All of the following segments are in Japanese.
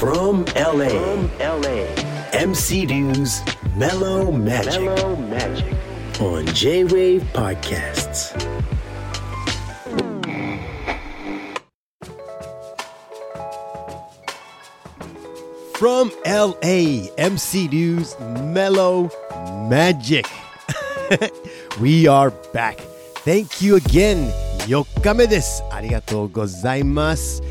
From LA, from LA, MC Dew's Mellow Magic, Mellow Magic. on J Wave Podcasts. From LA, MC Dew's Mellow Magic. We are back. Thank you again. 4日目です。ありがとうございます。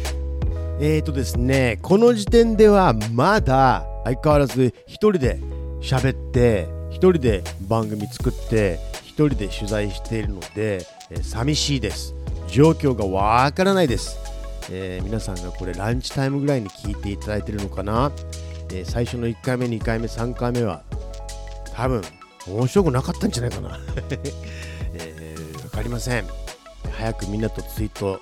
えーとですね、この時点ではまだ相変わらず一人で喋って、一人で番組作って、一人で取材しているので、えー寂しいです。状況がわからないです。えー皆さんがこれランチタイムぐらいに聞いていただいてるのかな、え最初の1回目、2回目、3回目は多分面白くなかったんじゃないかな。えー、わかりません。早くみんなとツイート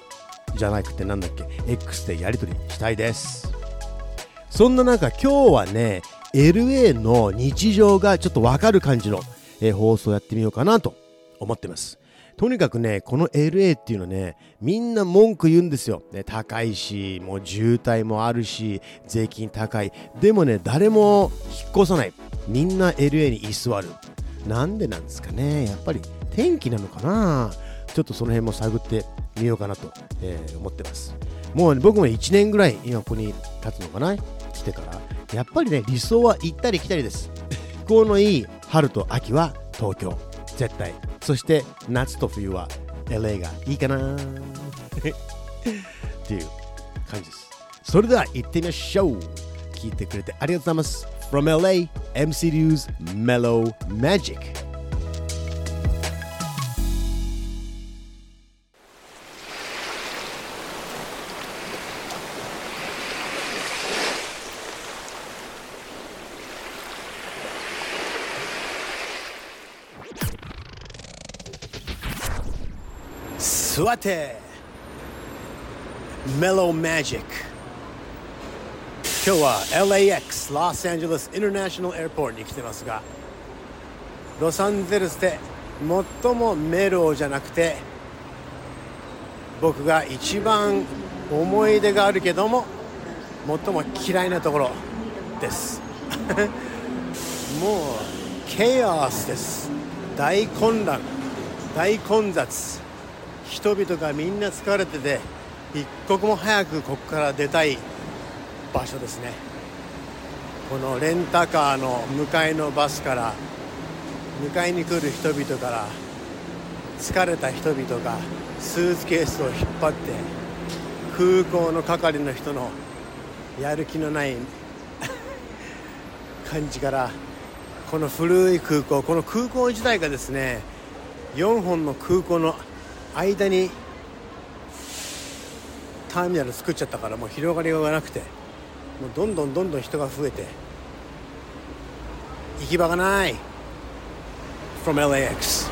じゃなくてなんだっけ？X でやり取りしたいです。そんな中今日はね LA の日常がちょっとわかる感じの、えー放送やってみようかなと思ってます。とにかくねこの LA っていうのねみんな文句言うんですよ、ね、高いしもう渋滞もあるし税金高い。でもね誰も引っ越さない。みんな LA に居座る。なんでなんですかね。やっぱり天気なのかな。ちょっとその辺も探ってみようかなと、えー思ってます。もう、僕も1年ぐらい今ここに立つのかな来てから。やっぱりね、理想は行ったり来たりです。気候のいい春と秋は東京。絶対。そして夏と冬は LA がいいかな っていう感じです。それでは行ってみましょう。聞いてくれてありがとうございます。From LA, MC Dew's Mellow Magic. 座ってメロマジック今日は LAX ロサンゼルスインターナショナルエアポートに来てますがロサンゼルスで最もメロじゃなくて僕が一番思い出があるけども最も嫌いなところです。もうケアスです。大混乱。大混雑。人々がみんな疲れてて一刻も早くここから出たい場所ですね。このレンタカーの迎えのバスから迎えに来る人々から疲れた人々がスーツケースを引っ張って空港の係の人のやる気のない 感じからこの古い空港この空港自体がですね4本の空港の間にターミナル作っちゃったからもう広がりがなくてもうどんどんどんどん人が増えて行き場がない。From LAX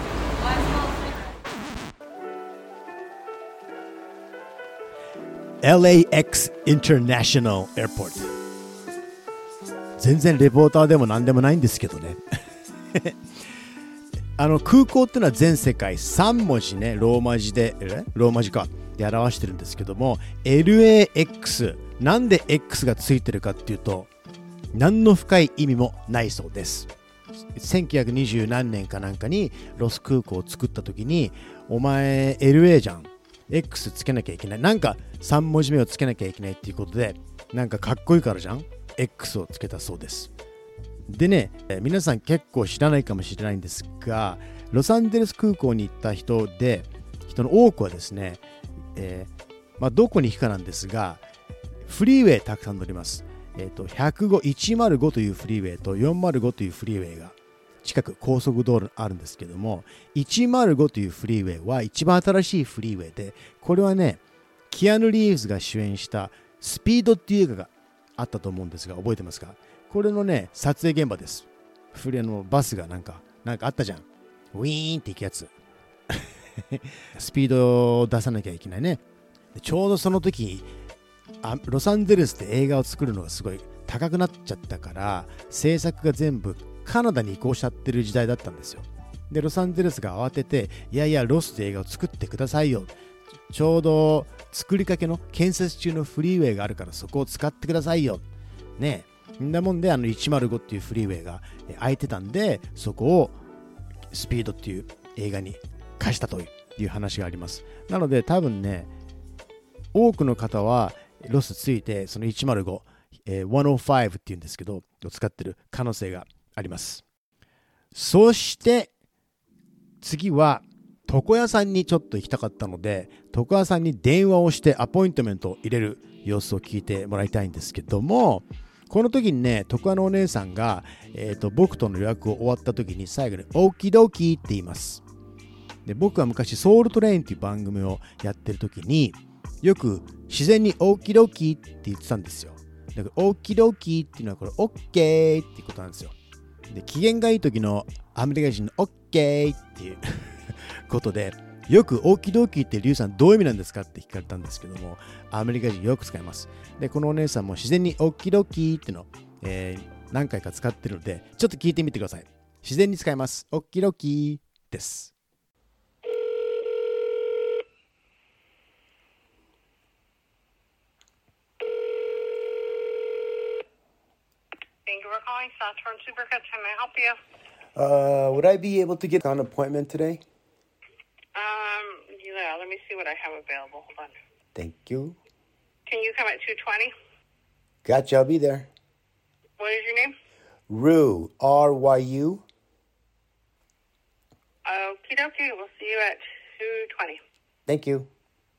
LAX International Airport 全然レポーターでも何でもないんですけどね。あの空港っていうのは全世界3文字ね。ローマ字でローマ字か。で表してるんですけども LAX なんで X がついてるかっていうと何の深い意味もないそうです。1920何年かなんかにロス空港を作った時にお前 LA じゃん。X つけなきゃいけない。なんか3文字目をつけなきゃいけないっていうことでなんかかっこいいからじゃん。X をつけたそうです。でね、皆さん結構知らないかもしれないんですが、ロサンゼルス空港に行った人で、人の多くはですね、えーまあ、どこに行くかなんですが、フリーウェイたくさん乗ります。えっ、と、105、105というフリーウェイと405というフリーウェイが近く高速道路あるんですけども、105というフリーウェイは一番新しいフリーウェイで、これはね、キアヌ・リーブズが主演したスピードっていう映画があったと思うんですが、覚えてますか？これのね、撮影現場です。フレのバスがなんか、なんかあったじゃん。ウィーンって行くやつ。スピードを出さなきゃいけないね。ちょうどその時あ、ロサンゼルスで映画を作るのがすごい高くなっちゃったから、制作が全部カナダに移行しちゃってる時代だったんですよ。で、ロサンゼルスが慌てて、いやいや、ロスで映画を作ってくださいよ。ちょうど作りかけの建設中のフリーウェイがあるからそこを使ってくださいよ。ねえんなもんであの105っていうフリーウェイが空いてたんでそこをスピードっていう映画に貸したという話があります。なので多分ね多くの方はロスついてその105、えー、105っていうんですけどを使ってる可能性があります。そして次は床屋さんにちょっと行きたかったので床屋さんに電話をしてアポイントメントを入れる様子を聞いてもらいたいんですけどもこの時にね床屋のお姉さんが、えーと、僕との予約を終わった時に最後に「オーキドキ」って言います。で僕は昔ソウルトレインっていう番組をやってる時によく自然にオーキドキって言ってたんですよ。だからオーキドキっていうのはこれオッケーっていうことなんですよ。で機嫌がいい時のアメリカ人のオッケーっていう ことでよくオーキドーキーってリュウさんどういう意味なんですかって聞かれたんですけどもアメリカ人よく使いますでこのお姉さんも自然にオーキドーキーっていうのを、えー、何回か使ってるのでちょっと聞いてみてください自然に使いますオッキドキーです Thank you for calling Saturn Supercuts. How may I help you? Uh, would I be able to get an appointment today? Um, yeah, let me see what I have available. Hold on. Thank you. Can you come at 220? Gotcha, I'll be there. What is your name? Ryu, R Y U. Okie dokie. We'll see you at 220. Thank you.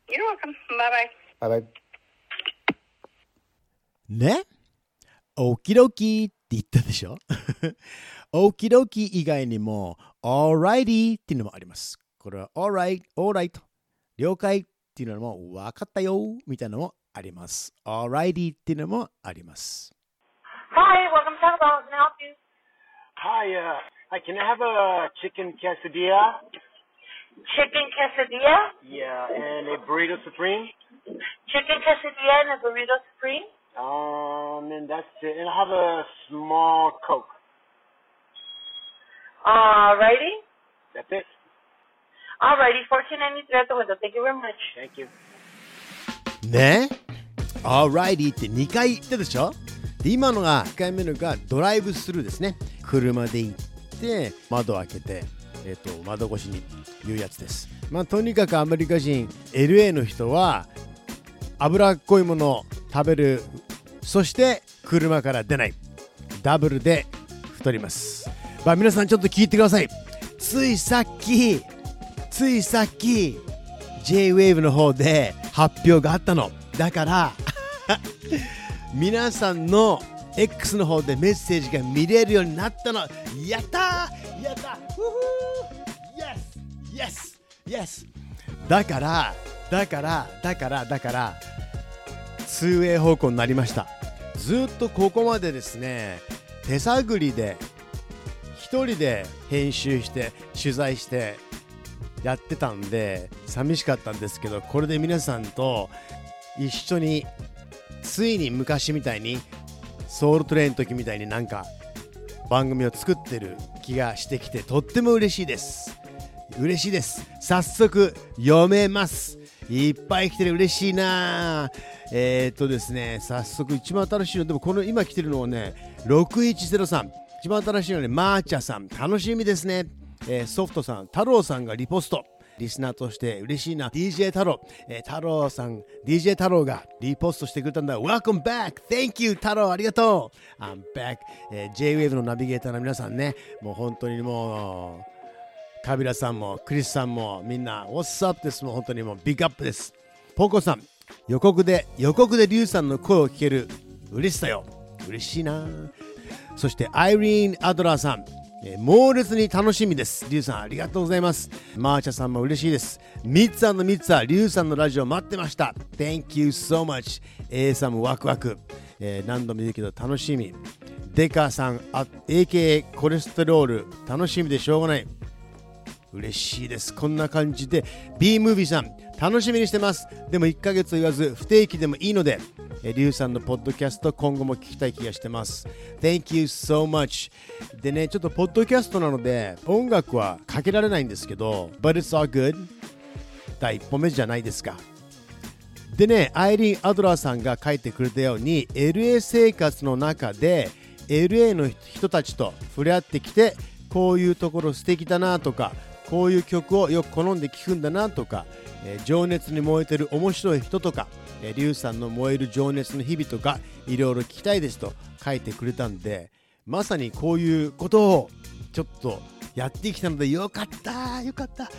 You're welcome. Bye bye. Bye bye. ねオキドキって言ったでしょオキドキ以外にも Alrighty っていうのもあります。これは Alright, Alright 了解っていうのも分かったよみたいなのもあります。Alrighty っていうのもあります。Hi, welcome to Taco Bell. Can I help you? Hi, uh, hi, can I have a chicken quesadilla? Chicken quesadilla? Yeah, and a burrito supreme. Chicken quesadilla and a burrito supreme? Um, and that's it. And I have a small Coke. Alrighty. That's it. Alrighty. 1493 at the window. Thank you very much. Thank you. ね Alrighty って2回言ったでしょ？で今のが1回目のがドライブスルーですね車で行って窓開けて、えっと窓越しに言うやつですまあとにかくアメリカ人 LA の人は脂っこいものを食べるそして車から出ないダブルで太りますまあ皆さんちょっと聞いてくださいついさっきついさっき J-WAVE の方で発表があったのだから 皆さんの X の方でメッセージが見れるようになったのやったーやったふふー Yes! Yes! Yes! だからだからだからだから 2way 方向になりましたずっとここまでですね手探りで一人で編集して取材してやってたんで寂しかったんですけどこれで皆さんと一緒についに昔みたいに Soul Train の時みたいになんか番組を作ってる気がしてきてとっても嬉しいです。嬉しいです。早速読めます。いっぱい来てる。嬉しいな。えー、っとですね早速一番新しいのでもこの今来てるのはね6103一番新しいのはねマーチャさん。楽しみですね。えーソフトさん、太郎さんがリポスト。リスナーとして嬉しいな。DJ 太郎、えー太郎さん、DJ 太郎がリポストしてくれたんだ。Welcome back! Thank you! 太郎、ありがとう !I'm back!、えー J-Wave のナビゲーターの皆さんね、もう本当にもう、カビラさんも、クリスさんも、みんな、What's up? です。もう本当にもうビッグアップです。ポコさん、予告で、予告でリュウさんの声を聞ける嬉しさよ。嬉しいな。そしてアイリーン・アドラーさん、えー猛烈に楽しみです。リュウさん、ありがとうございます。マーチャさんも嬉しいです。ミッツァのミッツァ、リュウさんのラジオ待ってました。Thank you so much. A さんもワクワク。えー何度も言うけど楽しみ。デカさん、AKA コレステロール、楽しみでしょうがない。嬉しいです。こんな感じで B ムービーさん楽しみにしてます。でも1ヶ月言わず不定期でもいいので、リュウさんのポッドキャスト今後も聞きたい気がしてます。Thank you so much. でね、ちょっとポッドキャストなので音楽はかけられないんですけど、But it's all good. 第一歩目じゃないですか。でねアイリーン・アドラーさんが書いてくれたように LA 生活の中で LA の人たちと触れ合ってきてこういうところ素敵だなとかこういう曲をよく好んで聴くんだなとか、えー情熱に燃えてる面白い人とか、えー、リュウさんの燃える情熱の日々とかいろいろ聞きたいですと書いてくれたんでまさにこういうことをちょっとやってきたのでよかったよかった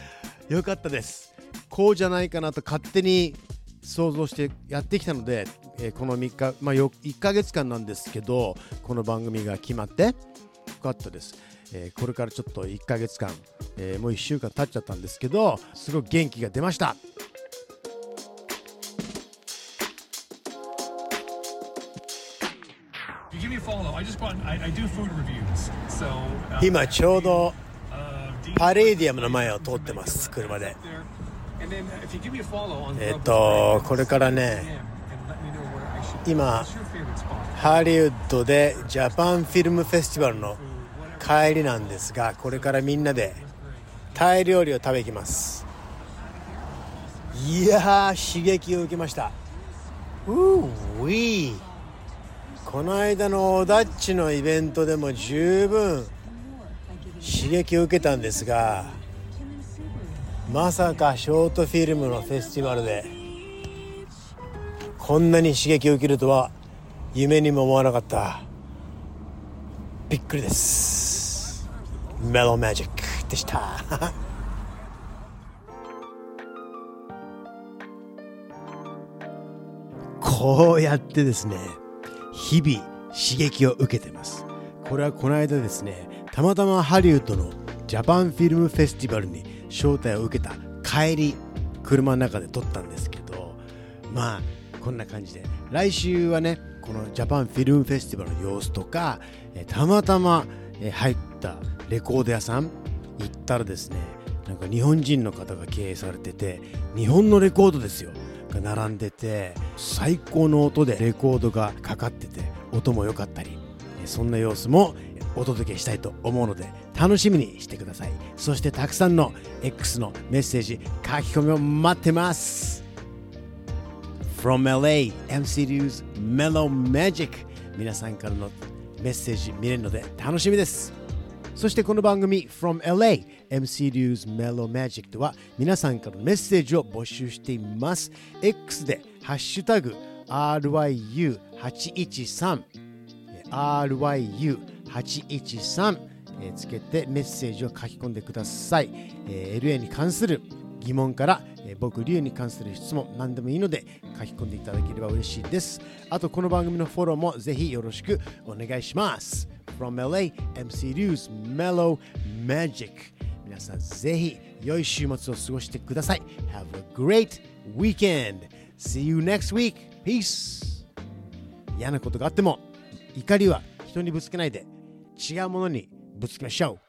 よかったです。こうじゃないかなと勝手に想像してやってきたので、えーこの3日、まあ、1ヶ月間なんですけどこの番組が決まってよかったです、えー、これからちょっと1か月間、えー、もう1週間経っちゃったんですけどすごく元気が出ました。今ちょうどパレーディアムの前を通ってます車で。えっとこれからね今ハリウッドでジャパンフィルムフェスティバルの帰りなんですがこれからみんなでタイ料理を食べ行きます。いや刺激を受けました。うーウィーこの間のオダッチのイベントでも十分刺激を受けたんですがまさかショートフィルムのフェスティバルでこんなに刺激を受けるとは夢にも思わなかった。びっくりです。メロマジックでした。こうやってですね日々刺激を受けてます。これはこの間ですねたまたまハリウッドのジャパンフィルムフェスティバルに招待を受けた帰り車の中で撮ったんですけどまあこんな感じで来週はねこのジャパンフィルムフェスティバルの様子とかたまたま入ったレコード屋さん？行ったらですねなんか日本人の方が経営されてて日本のレコードですよ。が並んでて最高の音でレコードがかかってて音も良かったりそんな様子もお届けしたいと思うので楽しみにしてください。そしてたくさんの X のメッセージ書き込みを待ってます。From LA MCDU's Mellow Magic 皆さんからのメッセージ見れるので楽しみです。そしてこの番組 From LA MCD's Mellow Magic では皆さんからのメッセージを募集しています。X でハッシュタグ RYU813 RYU813 つけてメッセージを書き込んでください、え LA に関する疑問から、えー僕、リュウに関する質問、何でもいいので書き込んでいただければ嬉しいです。あと、この番組のフォローもぜひよろしくお願いします。From LA, MC リュウ 's Mellow Magic 皆さんぜひ良い週末を過ごしてください。Have a great weekend! See you next week! Peace! 嫌なことがあっても怒りは人にぶつけないで違うものにぶつけましょう